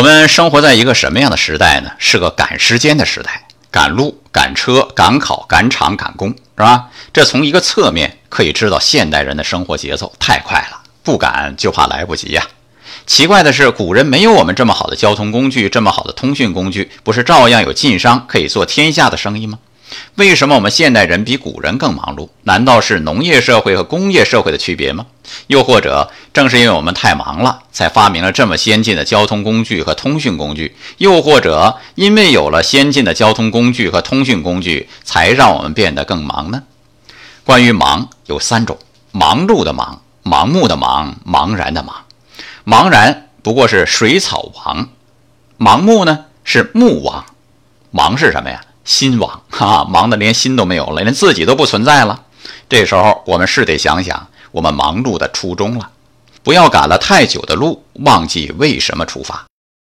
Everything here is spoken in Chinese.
我们生活在一个什么样的时代呢？是个赶时间的时代，赶路、赶车、赶考、赶场、赶工，是吧？这从一个侧面可以知道现代人的生活节奏太快了，不赶就怕来不及呀。奇怪的是，古人没有我们这么好的交通工具，这么好的通讯工具，不是照样有晋商可以做天下的生意吗？为什么我们现代人比古人更忙碌？难道是农业社会和工业社会的区别吗？又或者，正是因为我们太忙了，才发明了这么先进的交通工具和通讯工具？又或者，因为有了先进的交通工具和通讯工具，才让我们变得更忙呢？关于忙，有三种：忙碌的忙、盲目的忙、茫然的忙。茫然不过是水草亡，盲目呢是目亡。忙是什么呀？心亡，啊，忙得连心都没有了，连自己都不存在了。这时候我们是得想想我们忙碌的初衷了，不要赶了太久的路，忘记为什么出发。